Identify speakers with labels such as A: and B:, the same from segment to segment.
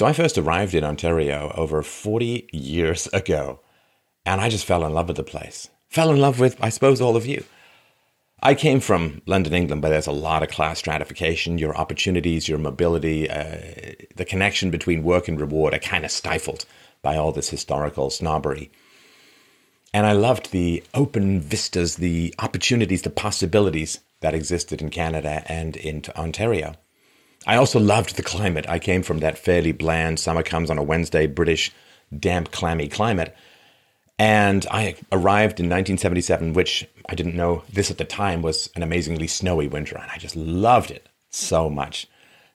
A: So I first arrived in Ontario over 40 years ago, and I just fell in love with the place. Fell in love with, I suppose, all of you. I came from London, England, but there's a lot of class stratification. Your opportunities, your mobility, uh, the connection between work and reward are kind of stifled by all this historical snobbery. And I loved the open vistas, the opportunities, the possibilities that existed in Canada and in Ontario. I also loved the climate. I came from that fairly bland, summer comes on a Wednesday, British, damp, clammy climate. And I arrived in 1977, which I didn't know this at the time was an amazingly snowy winter. And I just loved it so much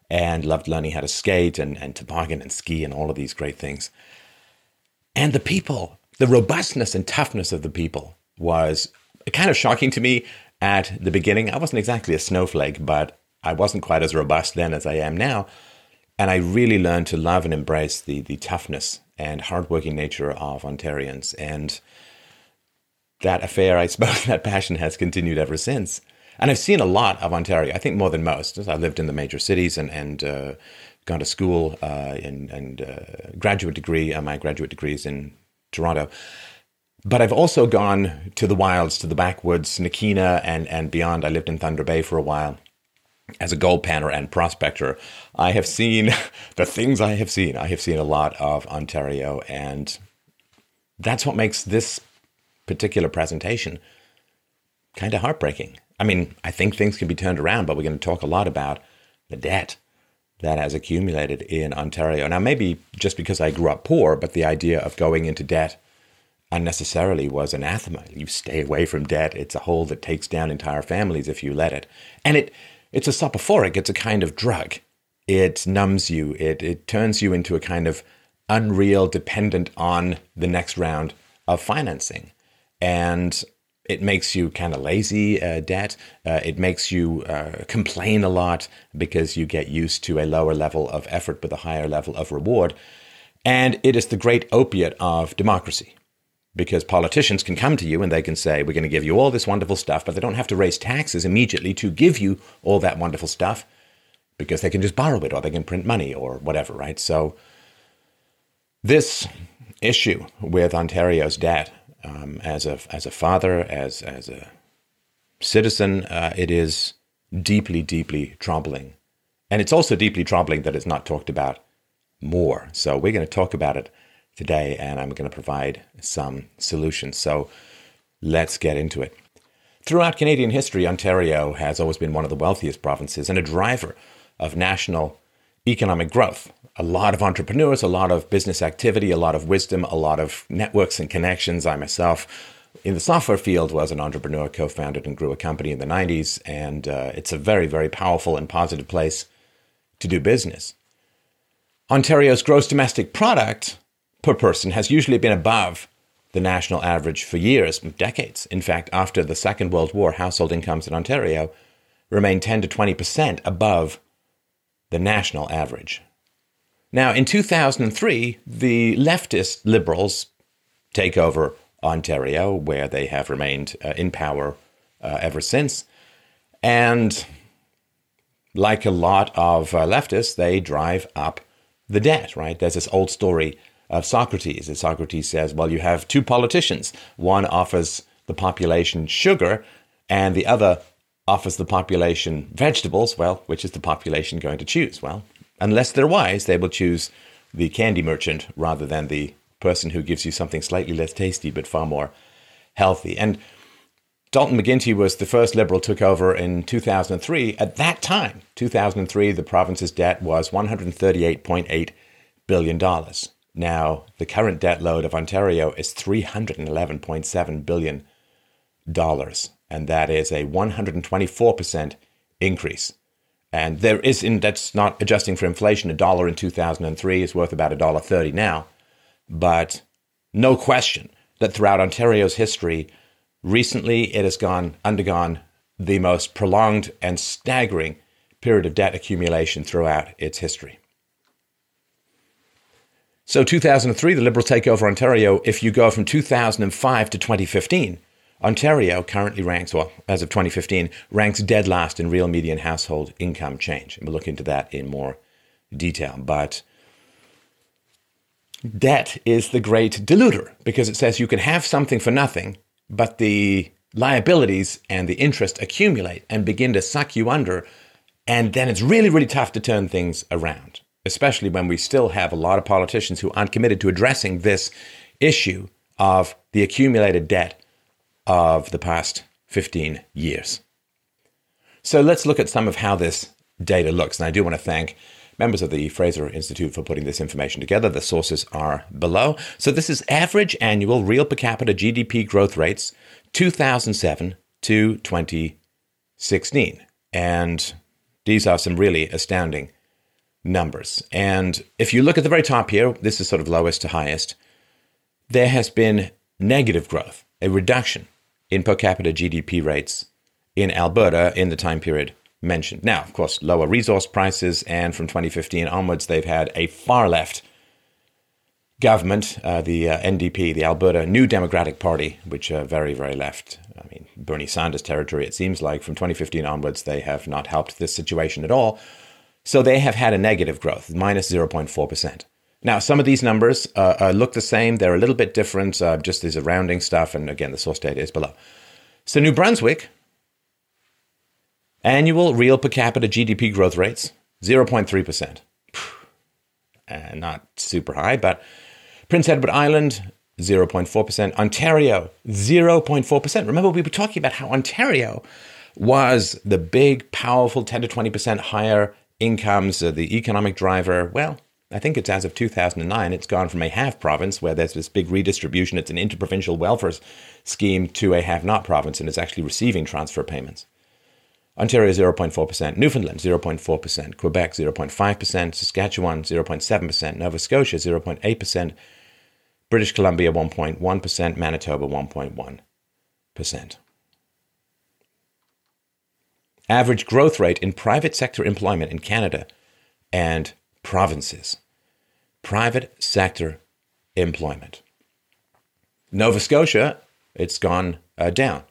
A: and loved learning how to skate and, and toboggan and ski and all of these great things. And the people, the robustness and toughness of the people was kind of shocking to me at the beginning. I wasn't exactly a snowflake, but I wasn't quite as robust then as I am now. And I really learned to love and embrace the, the toughness and hardworking nature of Ontarians. And that affair, I suppose, that passion has continued ever since. And I've seen a lot of Ontario, I think more than most. I lived in the major cities and, and uh, gone to school uh, and, and uh, graduate degree. Uh, my graduate degree is in Toronto. But I've also gone to the wilds, to the backwoods, Nakina and, and beyond. I lived in Thunder Bay for a while as a gold panner and prospector, I have seen the things I have seen. I have seen a lot of Ontario, and that's what makes this particular presentation kind of heartbreaking. I mean, I think things can be turned around, but we're going to talk a lot about the debt that has accumulated in Ontario. Now, maybe just because I grew up poor, but the idea of going into debt unnecessarily was anathema. You stay away from debt. It's a hole that takes down entire families if you let it. And it it's a soporific, it's a kind of drug. It numbs you, it, it turns you into a kind of unreal dependent on the next round of financing. And it makes you kind of lazy, uh, debt. Uh, it makes you uh, complain a lot because you get used to a lower level of effort with a higher level of reward. And it is the great opiate of democracy because politicians can come to you and they can say, We're going to give you all this wonderful stuff, but they don't have to raise taxes immediately to give you all that wonderful stuff because they can just borrow it or they can print money or whatever, right? So, this issue with Ontario's debt, um, as, a, as a father, as, as a citizen, uh, it is deeply, deeply troubling. And it's also deeply troubling that it's not talked about more. So, we're going to talk about it today, and I'm going to provide some solutions. So let's get into it. Throughout Canadian history, Ontario has always been one of the wealthiest provinces and a driver of national economic growth. A lot of entrepreneurs, a lot of business activity, a lot of wisdom, a lot of networks and connections. I myself, in the software field, was an entrepreneur, co founded and grew a company in the 90s, and uh, it's a very, very powerful and positive place to do business. Ontario's gross domestic product per person has usually been above the national average for years, decades. In fact, after the Second World War, household incomes in Ontario remained 10 to 20% above the national average. Now, in 2003, the leftist liberals take over Ontario, where they have remained uh, in power uh, ever since. And like a lot of uh, leftists, they drive up the debt, right? There's this old story of Socrates. And Socrates says, well, you have two politicians. One offers the population sugar, and the other offers the population vegetables. Well, which is the population going to choose? Well, unless they're wise, they will choose the candy merchant rather than the person who gives you something slightly less tasty but far more healthy. And Dalton McGuinty was the first Liberal took over in 2003. At that time, 2003, the province's debt was $138.8 billion. Now, the current debt load of Ontario is $311.7 billion, and that is a 124% increase. And there is, in, that's not adjusting for inflation, a dollar in 2003 is worth about $1.30 now. But no question that throughout Ontario's history, recently it has gone undergone the most prolonged and staggering period of debt accumulation throughout its history. So 2003, the Liberals take over Ontario. If you go from 2005 to 2015, Ontario currently ranks, well, as of 2015, ranks dead last in real median household income change. And we'll look into that in more detail. But debt is the great deluder because it says you can have something for nothing, but the liabilities and the interest accumulate and begin to suck you under. And then it's really, really tough to turn things around, especially when we still have a lot of politicians who aren't committed to addressing this issue of the accumulated debt of the past 15 years. So let's look at some of how this data looks. And I do want to thank members of the Fraser Institute for putting this information together. The sources are below. So this is average annual real per capita GDP growth rates 2007 to 2016. And these are some really astounding numbers. And if you look at the very top here, this is sort of lowest to highest, there has been negative growth, a reduction in per capita GDP rates in Alberta in the time period mentioned. Now, of course, lower resource prices, and from 2015 onwards, they've had a far left government, uh, the uh, NDP, the Alberta New Democratic Party, which are very, very left. I mean, Bernie Sanders territory, it seems like from 2015 onwards, they have not helped this situation at all. So they have had a negative growth, minus 0.4%. Now, some of these numbers uh, uh, look the same. They're a little bit different, uh, just as a rounding stuff. And again, the source data is below. So, New Brunswick, Annual real per capita GDP growth rates 0.3%. Uh, not super high, but Prince Edward Island 0.4%, Ontario 0.4%. Remember, we were talking about how Ontario was the big, powerful 10 to 20% higher incomes, uh, the economic driver. Well, I think it's as of 2009, it's gone from a have province where there's this big redistribution, it's an interprovincial welfare scheme, to a have not province, and it's actually receiving transfer payments. Ontario 0.4%, Newfoundland 0.4%, Quebec 0.5%, Saskatchewan 0.7%, Nova Scotia 0.8%, British Columbia 1.1%, Manitoba 1.1%. Average growth rate in private sector employment in Canada and provinces. Private sector employment. Nova Scotia, it's gone uh, down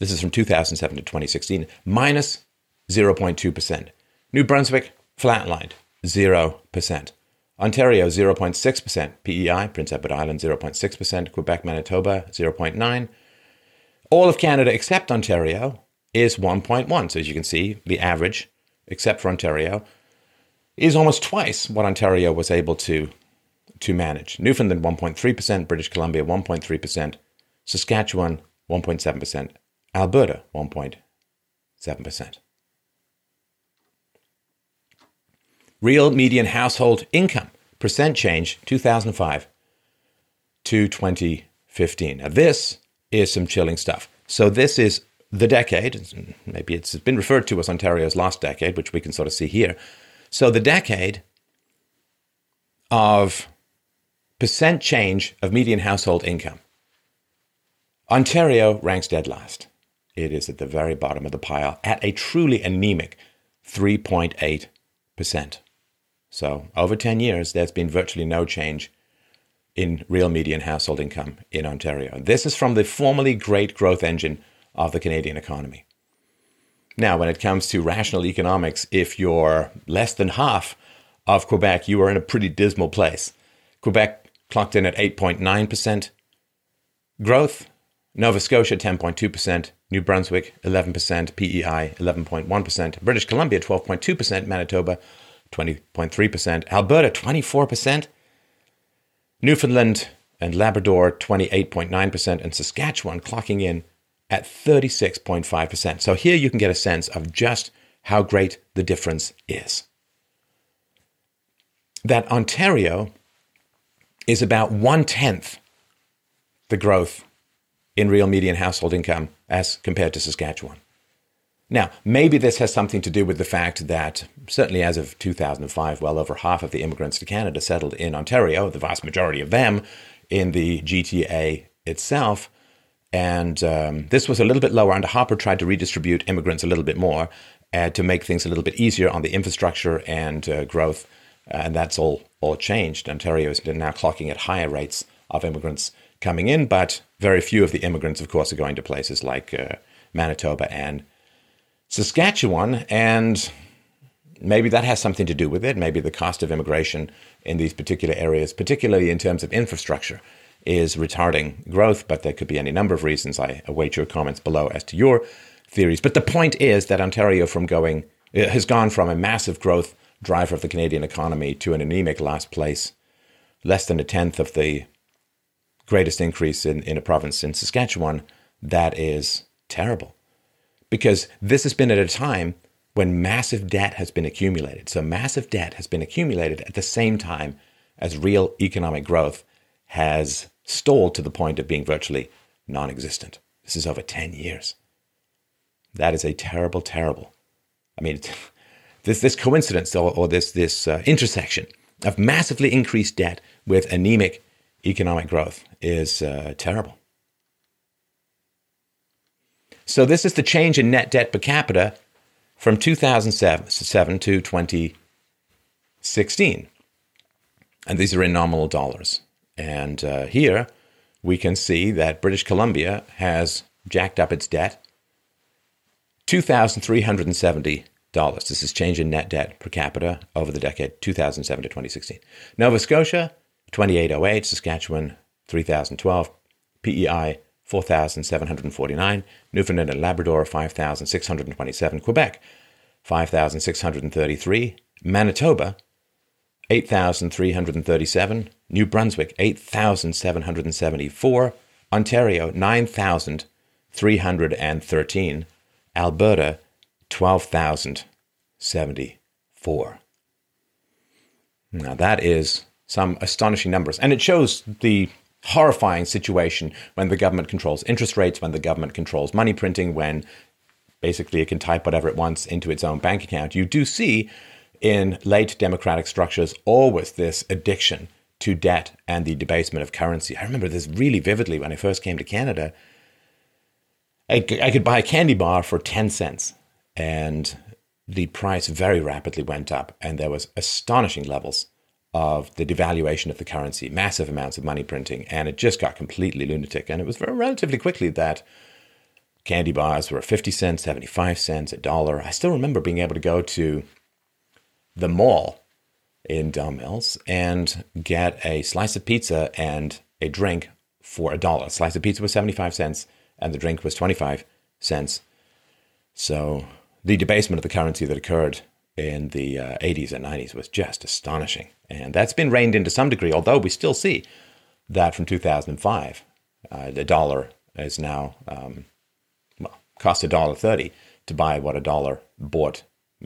A: this is from 2007 to 2016, minus 0.2%. New Brunswick, flatlined, 0%. Ontario, 0.6%. PEI, Prince Edward Island, 0.6%. Quebec, Manitoba, 0.9. All of Canada except Ontario is 1.1. So as you can see, the average, except for Ontario, is almost twice what Ontario was able to, to manage. Newfoundland, 1.3%. British Columbia, 1.3%. Saskatchewan, 1.7%. Alberta, 1.7%. Real median household income, percent change 2005 to 2015. Now, this is some chilling stuff. So, this is the decade, maybe it's been referred to as Ontario's last decade, which we can sort of see here. So, the decade of percent change of median household income. Ontario ranks dead last it is at the very bottom of the pile at a truly anemic 3.8%. So, over 10 years, there's been virtually no change in real median household income in Ontario. This is from the formerly great growth engine of the Canadian economy. Now, when it comes to rational economics, if you're less than half of Quebec, you are in a pretty dismal place. Quebec clocked in at 8.9% growth, Nova Scotia 10.2%, New Brunswick 11%, PEI 11.1%, British Columbia 12.2%, Manitoba 20.3%, Alberta 24%, Newfoundland and Labrador 28.9%, and Saskatchewan clocking in at 36.5%. So here you can get a sense of just how great the difference is. That Ontario is about one tenth the growth in real median household income as compared to Saskatchewan. Now, maybe this has something to do with the fact that, certainly as of 2005, well over half of the immigrants to Canada settled in Ontario, the vast majority of them in the GTA itself. And um, this was a little bit lower, and Harper tried to redistribute immigrants a little bit more uh, to make things a little bit easier on the infrastructure and uh, growth. and that's all, all changed. Ontario is now clocking at higher rates of immigrants coming in, but very few of the immigrants, of course, are going to places like uh, Manitoba and Saskatchewan. And maybe that has something to do with it. Maybe the cost of immigration in these particular areas, particularly in terms of infrastructure, is retarding growth, but there could be any number of reasons. I await your comments below as to your theories. But the point is that Ontario from going uh, has gone from a massive growth driver of the Canadian economy to an anemic last place, less than a tenth of the greatest increase in, in a province in Saskatchewan. That is terrible. Because this has been at a time when massive debt has been accumulated. So, massive debt has been accumulated at the same time as real economic growth has stalled to the point of being virtually non existent. This is over 10 years. That is a terrible, terrible. I mean, this, this coincidence or, or this, this uh, intersection of massively increased debt with anemic economic growth is uh, terrible. So, this is the change in net debt per capita from 2007 to 2016. And these are in nominal dollars. And uh, here we can see that British Columbia has jacked up its debt $2,370. This is change in net debt per capita over the decade 2007 to 2016. Nova Scotia, 2808. Saskatchewan, 3012. PEI, 4,749. Newfoundland and Labrador, 5,627. Quebec, 5,633. Manitoba, 8,337. New Brunswick, 8,774. Ontario, 9,313. Alberta, 12,074. Now, that is some astonishing numbers. And it shows the horrifying situation when the government controls interest rates, when the government controls money printing, when basically it can type whatever it wants into its own bank account. You do see in late democratic structures always this addiction to debt and the debasement of currency. I remember this really vividly when I first came to Canada. I, I could buy a candy bar for 10 cents, and the price very rapidly went up, and there was astonishing levels of the devaluation of the currency, massive amounts of money printing, and it just got completely lunatic. And it was very relatively quickly that candy bars were 50 cents, 75 cents, a dollar. I still remember being able to go to the mall in Mills and get a slice of pizza and a drink for a dollar. A slice of pizza was 75 cents and the drink was 25 cents. So the debasement of the currency that occurred in the uh, 80s and 90s was just astonishing. And that's been reined in to some degree, although we still see that from 2005, uh, the dollar is now, um, well, cost a dollar 30 to buy what a dollar bought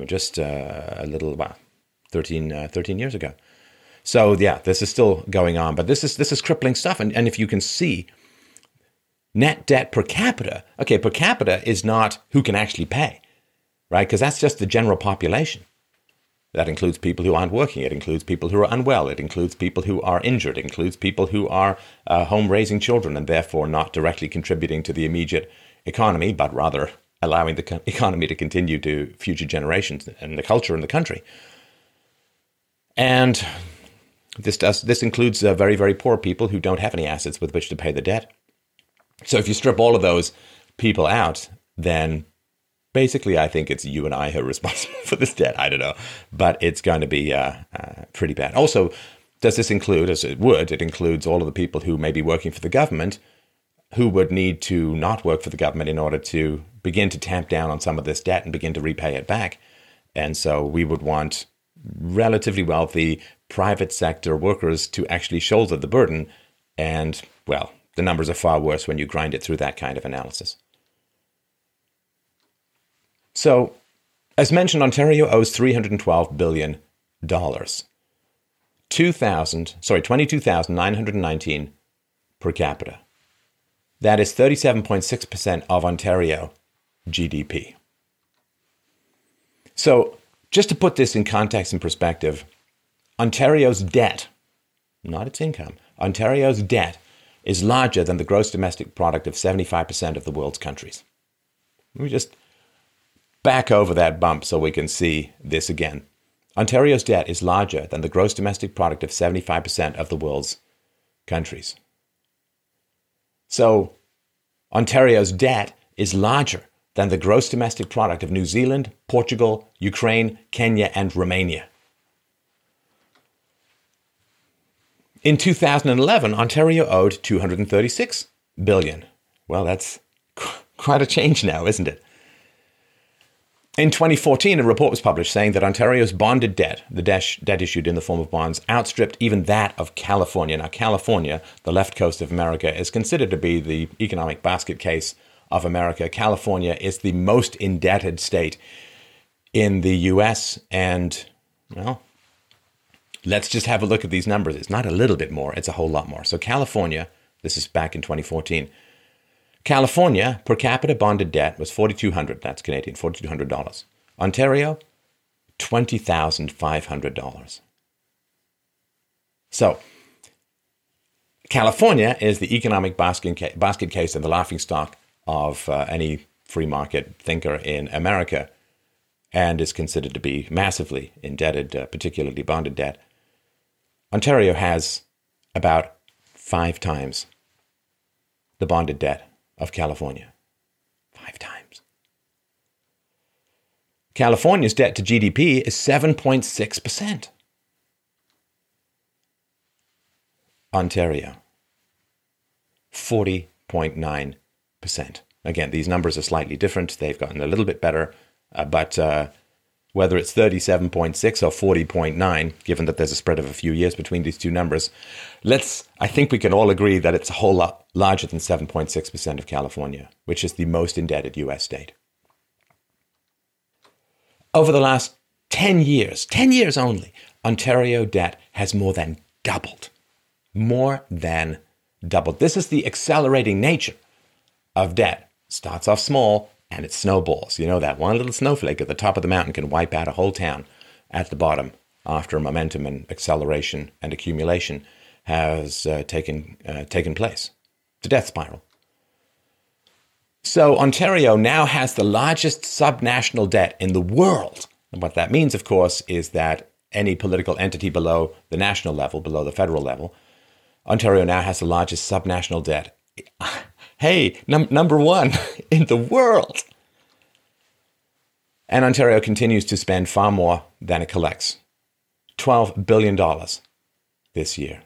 A: just uh, a little, well, 13, uh, 13 years ago. So yeah, this is still going on, but this is this is crippling stuff. And, and if you can see net debt per capita, okay, per capita is not who can actually pay right? Because that's just the general population. That includes people who aren't working. It includes people who are unwell. It includes people who are injured. It includes people who are uh, home raising children and therefore not directly contributing to the immediate economy, but rather allowing the economy to continue to future generations and the culture in the country. And this does this includes uh, very very poor people who don't have any assets with which to pay the debt. So if you strip all of those people out, then basically, I think it's you and I who are responsible for this debt. I don't know, but it's going to be uh, uh, pretty bad. Also, does this include, as it would, it includes all of the people who may be working for the government who would need to not work for the government in order to begin to tamp down on some of this debt and begin to repay it back. And so we would want relatively wealthy private sector workers to actually shoulder the burden. And, well, the numbers are far worse when you grind it through that kind of analysis. So, as mentioned, Ontario owes $312 billion. 2000, sorry, 22,919 per capita. That is 37.6% of Ontario GDP. So, just to put this in context and perspective, Ontario's debt, not its income, Ontario's debt is larger than the gross domestic product of 75% of the world's countries. Let me just back over that bump so we can see this again. Ontario's debt is larger than the gross domestic product of 75% of the world's countries. So, Ontario's debt is larger than the gross domestic product of New Zealand, Portugal, Ukraine, Kenya, and Romania. In 2011, Ontario owed 236 billion. Well, that's quite a change now, isn't it? In 2014, a report was published saying that Ontario's bonded debt, the debt issued in the form of bonds, outstripped even that of California. Now, California, the left coast of America, is considered to be the economic basket case of America. California is the most indebted state in the US. And, well, let's just have a look at these numbers. It's not a little bit more, it's a whole lot more. So, California, this is back in 2014 California per capita bonded debt was 4200 that's Canadian, $4,200. Ontario, $20,500. So, California is the economic basket, basket case and the laughing stock of uh, any free market thinker in America and is considered to be massively indebted, uh, particularly bonded debt. Ontario has about five times the bonded debt of California. Five times. California's debt to GDP is 7.6%. Ontario, 40.9%. Again, these numbers are slightly different. They've gotten a little bit better, uh, but uh, whether it's 37.6 or 40.9, given that there's a spread of a few years between these two numbers, let's, I think we can all agree that it's a whole lot larger than 7.6% of California, which is the most indebted US state. Over the last 10 years, 10 years only, Ontario debt has more than doubled. More than doubled. This is the accelerating nature of debt. Starts off small, and it snowballs. You know that one little snowflake at the top of the mountain can wipe out a whole town at the bottom after momentum and acceleration and accumulation has uh, taken uh, taken place. The death spiral. So Ontario now has the largest subnational debt in the world. And what that means, of course, is that any political entity below the national level, below the federal level, Ontario now has the largest subnational debt hey, num- number one in the world. And Ontario continues to spend far more than it collects $12 billion this year.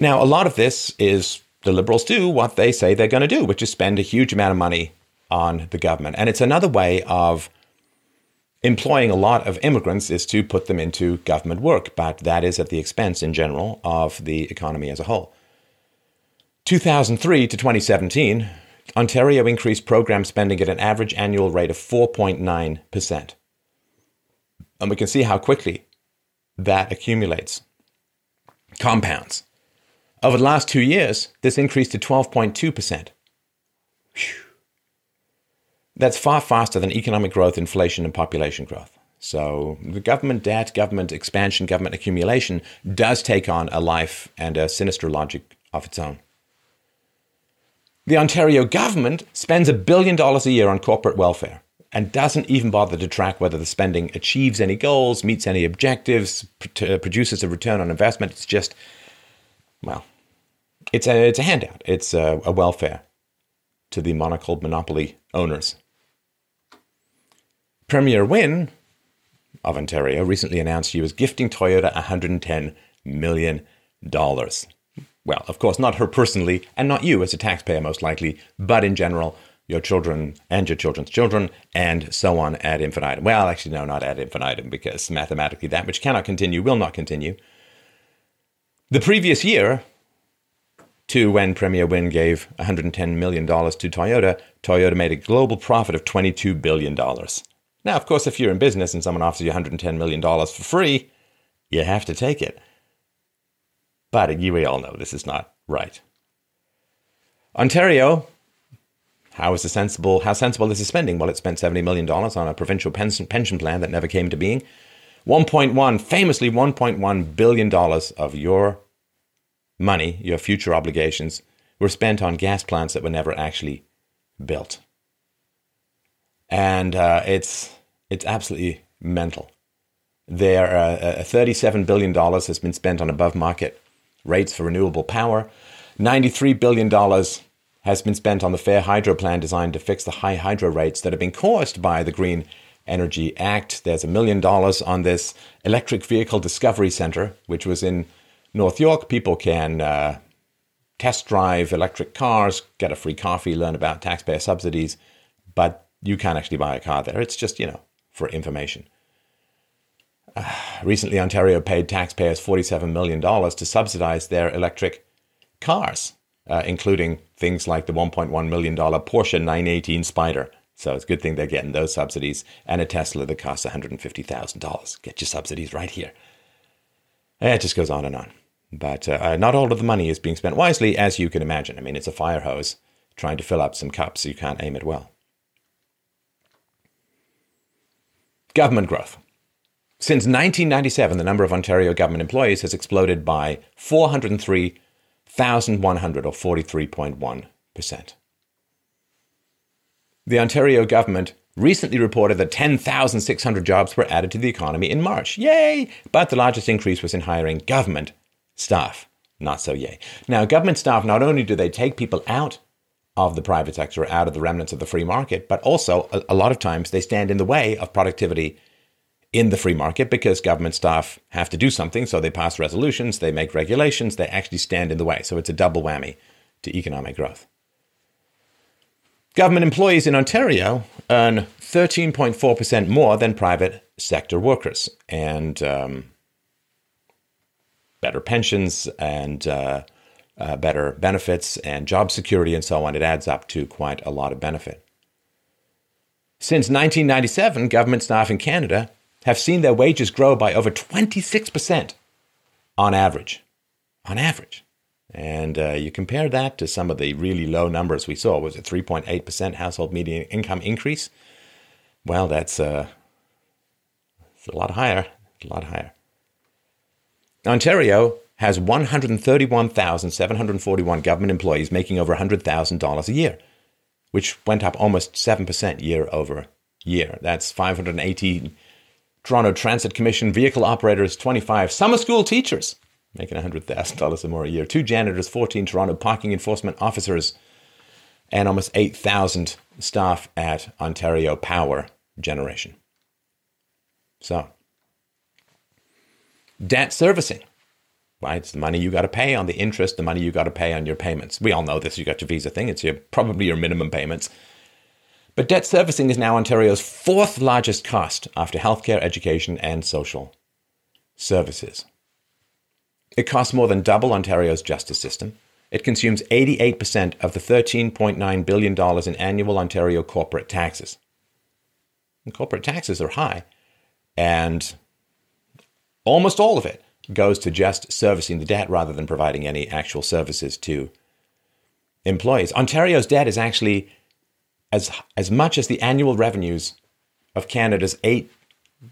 A: Now, a lot of this is the Liberals do what they say they're going to do, which is spend a huge amount of money on the government. And it's another way of employing a lot of immigrants is to put them into government work, but that is at the expense in general of the economy as a whole. 2003 to 2017, Ontario increased program spending at an average annual rate of 4.9%. And we can see how quickly that accumulates, compounds. Over the last two years, this increased to 12.2%. That's far faster than economic growth, inflation, and population growth. So the government debt, government expansion, government accumulation does take on a life and a sinister logic of its own. The Ontario government spends a billion dollars a year on corporate welfare and doesn't even bother to track whether the spending achieves any goals, meets any objectives, uh, produces a return on investment. It's just, well, it's a, it's a handout. It's a, a welfare to the monocled monopoly owners. Premier Wynne of Ontario recently announced she was gifting Toyota $110 million. Well, of course, not her personally, and not you as a taxpayer, most likely, but in general, your children and your children's children, and so on ad infinitum. Well, actually, no, not ad infinitum, because mathematically that which cannot continue will not continue. The previous year, to when Premier Wynne gave $110 million to Toyota, Toyota made a global profit of $22 billion. Now, of course, if you're in business and someone offers you $110 million for free, you have to take it. But you we all know this is not right. Ontario, how is the sensible? How sensible is the spending? Well, it spent seventy million dollars on a provincial pension pension plan that never came to being. 1.1, famously 1.1 billion dollars of your money, your future obligations, were spent on gas plants that were never actually built. And uh, it's it's absolutely mental. There, uh, uh, $37 billion has been spent on above market rates for renewable power. $93 billion has been spent on the Fair Hydro plan designed to fix the high hydro rates that have been caused by the Green Energy Act. There's a million dollars on this electric vehicle discovery center, which was in North York. People can uh, test drive electric cars, get a free coffee, learn about taxpayer subsidies, but you can't actually buy a car there. It's just, you know, for information. Recently, Ontario paid taxpayers $47 million to subsidize their electric cars uh, including things like the $1.1 million Porsche 918 Spyder. So it's a good thing they're getting those subsidies and a Tesla that costs $150,000. Get your subsidies right here. And it just goes on and on. But uh, uh, not all of the money is being spent wisely, as you can imagine. I mean, it's a fire hose trying to fill up some cups, you can't aim it well. Government growth. Since 1997, the number of Ontario government employees has exploded by 403,100 or 43.1%. The Ontario government recently reported that 10,600 jobs were added to the economy in March. Yay! But the largest increase was in hiring government staff. Not so yay. Now, government staff, not only do they take people out of the private sector, out of the remnants of the free market, but also a, a lot of times they stand in the way of productivity in the free market because government staff have to do something. So they pass resolutions, they make regulations, they actually stand in the way. So it's a double whammy to economic growth. Government employees in Ontario earn 13.4% more than private sector workers, and um, better pensions and uh, uh, better benefits and job security and so on. It adds up to quite a lot of benefit. Since 1997, government staff in Canada have seen their wages grow by over 26% on average. On average. And uh, you compare that to some of the really low numbers we saw. Was it 3.8% household median income increase? Well, that's, uh, that's a lot higher. A lot higher. Ontario has 131,741 government employees making over $100,000 a year, which went up almost 7% year over year. That's 518 Toronto Transit Commission vehicle operators, 25 summer school teachers, making $100,000 or more a year, two janitors, 14 Toronto parking enforcement officers, and almost 8,000 staff at Ontario Power Generation. So, debt servicing, right? It's the money you got to pay on the interest, the money you got to pay on your payments. We all know this. You got your visa thing. It's your probably your minimum payments. But debt servicing is now Ontario's fourth largest cost after healthcare, education, and social services. It costs more than double Ontario's justice system. It consumes 88% of the $13.9 billion in annual Ontario corporate taxes. And corporate taxes are high, and almost all of it goes to just servicing the debt rather than providing any actual services to employees. Ontario's debt is actually as, as much as the annual revenues of Canada's eight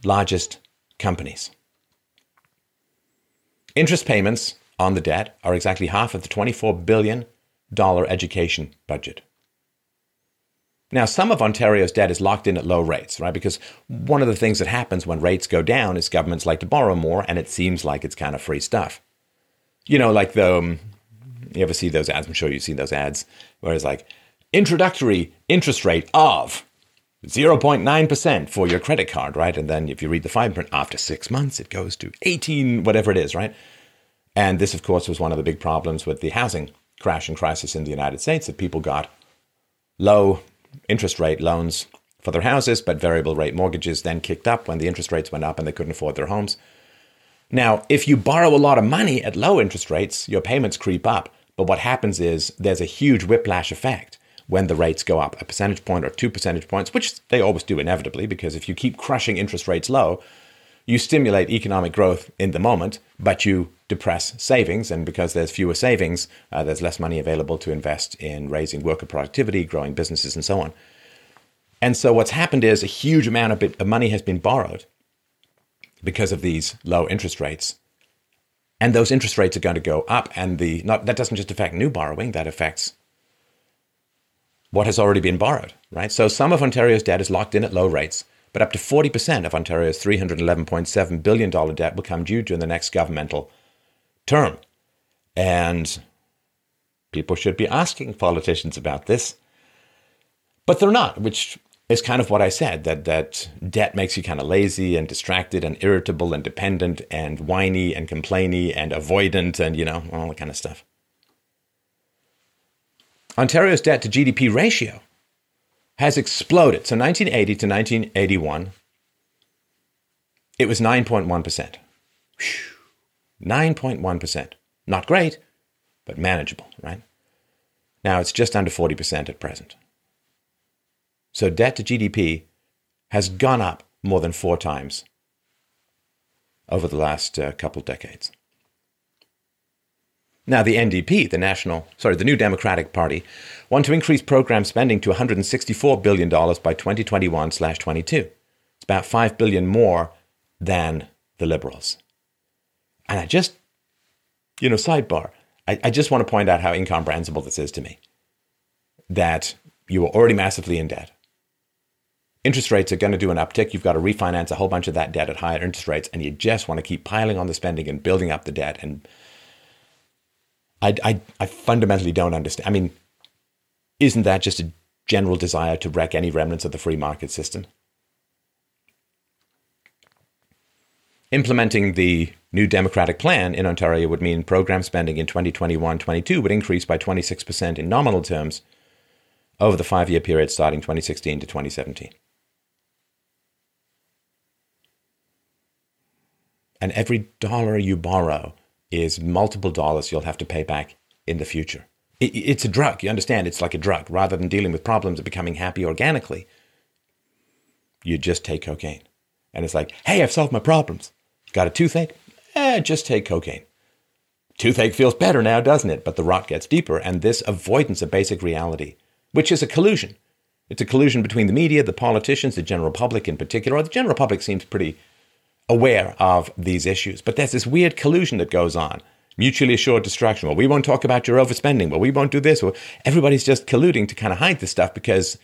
A: largest companies. Interest payments on the debt are exactly half of the $24 billion education budget. Now, some of Ontario's debt is locked in at low rates, right? Because one of the things that happens when rates go down is governments like to borrow more, and it seems like it's kind of free stuff. You know, like the, um, you ever see those ads? I'm sure you've seen those ads where it's like, introductory interest rate of 0.9% for your credit card, right? And then if you read the fine print, after six months, it goes to 18, whatever it is, right? And this, of course, was one of the big problems with the housing crash and crisis in the United States that people got low interest rate loans for their houses, but variable rate mortgages then kicked up when the interest rates went up and they couldn't afford their homes. Now, if you borrow a lot of money at low interest rates, your payments creep up. But what happens is there's a huge whiplash effect when the rates go up a percentage point or two percentage points, which they always do inevitably, because if you keep crushing interest rates low, you stimulate economic growth in the moment, but you depress savings. And because there's fewer savings, uh, there's less money available to invest in raising worker productivity, growing businesses, and so on. And so what's happened is a huge amount of, bit of money has been borrowed because of these low interest rates. And those interest rates are going to go up. And the not, that doesn't just affect new borrowing, that affects what has already been borrowed, right? So some of Ontario's debt is locked in at low rates, but up to 40% of Ontario's $311.7 billion debt will come due during the next governmental term. And People should be asking politicians about this. But they're not, which is kind of what I said that, that debt makes you kind of lazy and distracted and irritable and dependent and whiny and complainy and avoidant and, you know, all that kind of stuff. Ontario's debt to GDP ratio has exploded. So 1980 to 1981, it was 9.1%. 9.1%. Not great, but manageable, right? Now it's just under 40% at present. So debt to GDP has gone up more than four times over the last uh, couple decades. Now, the NDP, the national, sorry, the New Democratic Party, want to increase program spending to $164 billion by 2021 22. It's about 5 billion more than the Liberals. And I just, you know, sidebar, I, I just want to point out how incomprehensible this is to me. That you are already massively in debt. Interest rates are going to do an uptick. You've got to refinance a whole bunch of that debt at higher interest rates, and you just want to keep piling on the spending and building up the debt. And I, I, I fundamentally don't understand. I mean, isn't that just a general desire to wreck any remnants of the free market system? Implementing the new democratic plan in Ontario would mean program spending in 2021 22 would increase by 26% in nominal terms over the five year period starting 2016 to 2017. And every dollar you borrow is multiple dollars you'll have to pay back in the future. it's a drug. You understand? It's like a drug. Rather than dealing with problems and becoming happy organically, you just take cocaine. And it's like, hey, I've solved my problems. Got a toothache? Eh, just take cocaine. Toothache feels better now, doesn't it? But the rot gets deeper, and this avoidance of basic reality, which is a collusion. It's a collusion between the media, the politicians, the general public in particular. The general public seems pretty aware of these issues. But there's this weird collusion that goes on. Mutually assured destruction. Well, we won't talk about your overspending. Well, we won't do this. Well, everybody's just colluding to kind of hide this stuff because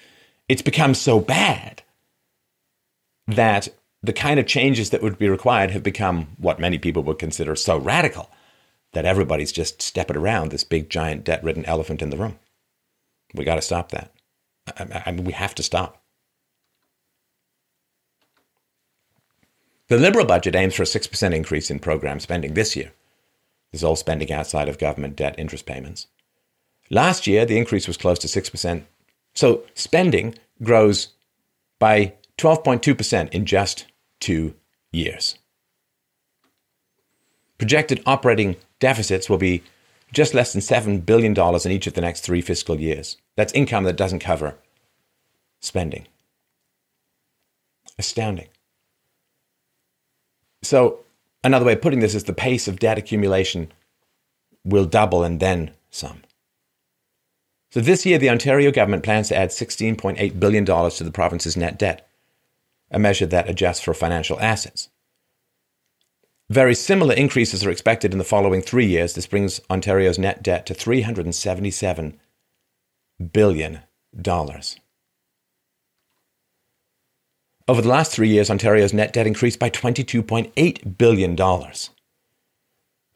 A: it's become so bad that the kind of changes that would be required have become what many people would consider so radical that everybody's just stepping around this big, giant, debt ridden elephant in the room. We got to stop that. I mean, we have to stop. The Liberal budget aims for a 6% increase in program spending this year. This is all spending outside of government debt interest payments. Last year, the increase was close to 6%. So spending grows by 12.2% in just two years. Projected operating deficits will be just less than $7 billion in each of the next three fiscal years. That's income that doesn't cover spending. Astounding. So, another way of putting this is the pace of debt accumulation will double and then some. So, this year, the Ontario government plans to add $16.8 billion to the province's net debt, a measure that adjusts for financial assets. Very similar increases are expected in the following three years. This brings Ontario's net debt to $377 billion. Over the last three years, Ontario's net debt increased by $22.8 billion.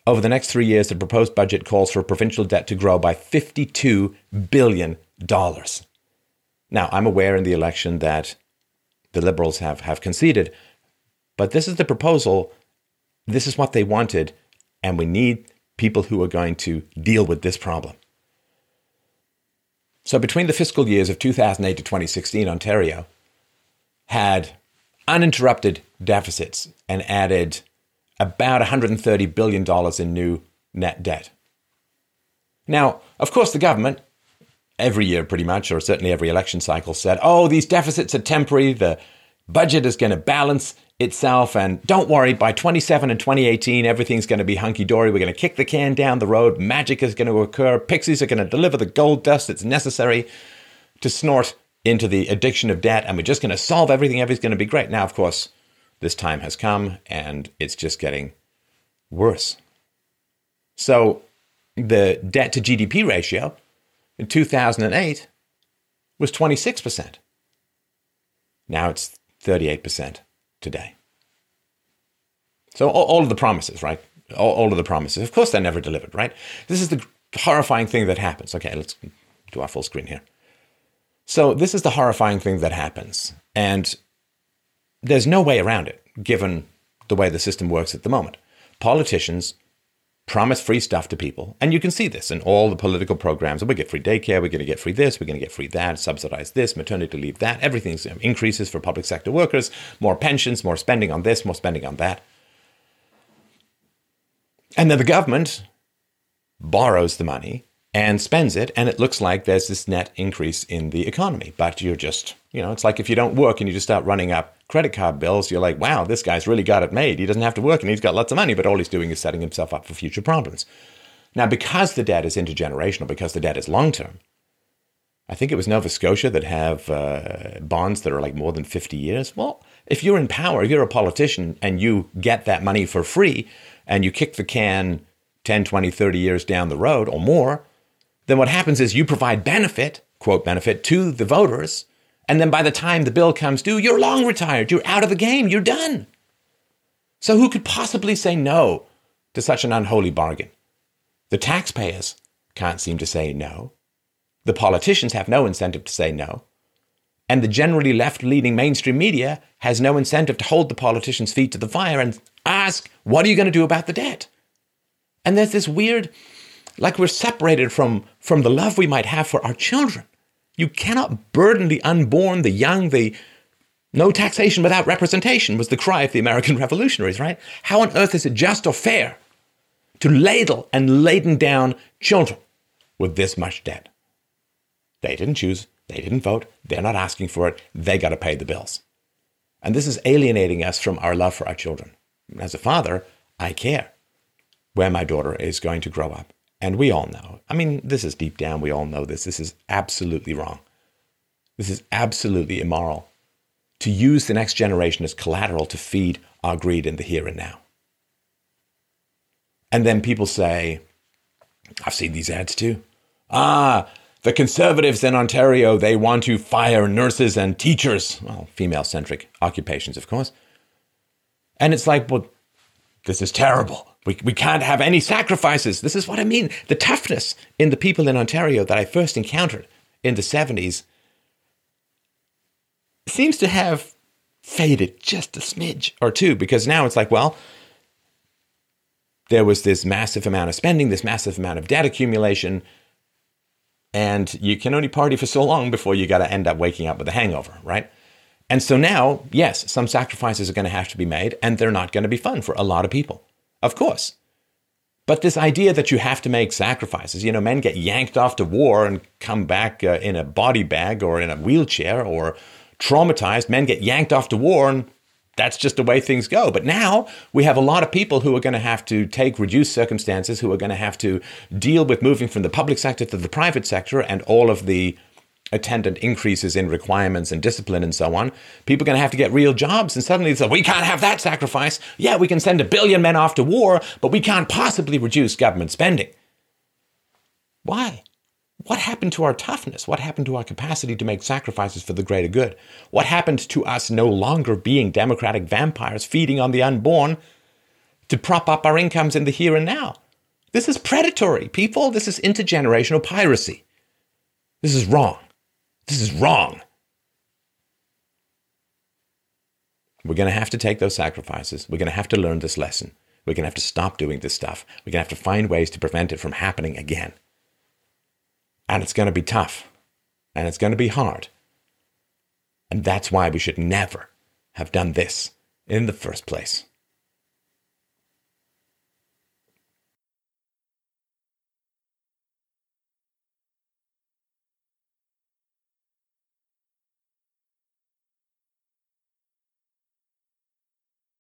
A: Over the next three years, the proposed budget calls for provincial debt to grow by $52 billion. Now, I'm aware in the election that the Liberals have, have conceded, but this is the proposal. This is what they wanted, and we need people who are going to deal with this problem. So, between the fiscal years of 2008 to 2016, Ontario had uninterrupted deficits and added about $130 billion in new net debt. Now, of course, the government, every year pretty much, or certainly every election cycle, said, oh, these deficits are temporary, the budget is going to balance itself, and don't worry, by 27 and 2018, everything's going to be hunky dory. We're going to kick the can down the road, magic is going to occur, pixies are going to deliver the gold dust that's necessary to snort into the addiction of debt and we're just going to solve everything, everything's going to be great. Now, of course, this time has come and it's just getting worse. So the debt to GDP ratio in 2008 was 26%. Now it's 38% today. So all, all, of the promises, right? All, all of the promises. Of course, they're never delivered, right? This is the horrifying thing that happens. Okay, let's do our full screen here. So, this is the horrifying thing that happens. And there's no way around it, given the way the system works at the moment. Politicians promise free stuff to people. And you can see this in all the political programs. We get free daycare, we're going to get free this, we're going to get free that, subsidize this, maternity leave that, everything increases for public sector workers, more pensions, more spending on this, more spending on that. And then the government borrows the money and spends it, and it looks like there's this net increase in the economy. But you're just, you know, it's like if you don't work and you just start running up credit card bills, you're like, wow, this guy's really got it made. He doesn't have to work and he's got lots of money, but all he's doing is setting himself up for future problems. Now, because the debt is intergenerational, because the debt is long term, I think it was Nova Scotia that have uh, bonds that are like more than 50 years. Well, if you're in power, if you're a politician and you get that money for free and you kick the can 10, 20, 30 years down the road or more, then what happens is you provide benefit, quote benefit, to the voters. And then by the time the bill comes due, you're long retired. You're out of the game. You're done. So who could possibly say no to such an unholy bargain? The taxpayers can't seem to say no. The politicians have no incentive to say no. And the generally left leaning mainstream media has no incentive to hold the politicians' feet to the fire and ask, what are you going to do about the debt? And there's this weird like we're separated from, from the love we might have for our children. You cannot burden the unborn, the young, the no taxation without representation was the cry of the American revolutionaries, right? How on earth is it just or fair to ladle and laden down children with this much debt? They didn't choose, they didn't vote, they're not asking for it, they got to pay the bills. And this is alienating us from our love for our children. As a father, I care where my daughter is going to grow up. And we all know. I mean, this is deep down, we all know this. This is absolutely wrong. This is absolutely immoral to use the next generation as collateral to feed our greed in the here and now. And then people say, I've seen these ads too. Ah, the conservatives in Ontario, they want to fire nurses and teachers. Well, female centric occupations, of course. And it's like, well, this is terrible. We, we can't have any sacrifices. This is what I mean. The toughness in the people in Ontario that I first encountered in the 70s seems to have faded just a smidge or two because now it's like, well, there was this massive amount of spending, this massive amount of debt accumulation, and you can only party for so long before you got to end up waking up with a hangover, right? And so now, yes, some sacrifices are going to have to be made, and they're not going to be fun for a lot of people. Of course. But this idea that you have to make sacrifices, you know, men get yanked off to war and come back uh, in a body bag or in a wheelchair or traumatized. Men get yanked off to war and that's just the way things go. But now we have a lot of people who are going to have to take reduced circumstances, who are going to have to deal with moving from the public sector to the private sector and all of the attendant increases in requirements and discipline and so on, people are going to have to get real jobs. And suddenly it's like, we can't have that sacrifice. Yeah, we can send a billion men off to war, but we can't possibly reduce government spending. Why? What happened to our toughness? What happened to our capacity to make sacrifices for the greater good? What happened to us no longer being democratic vampires feeding on the unborn to prop up our incomes in the here and now? This is predatory, people. This is intergenerational piracy. This is wrong. This is wrong. We're going to have to take those sacrifices. We're going to have to learn this lesson. We're going to have to stop doing this stuff. We're going to have to find ways to prevent it from happening again. And it's going to be tough. And it's going to be hard. And that's why we should never have done this in the first place.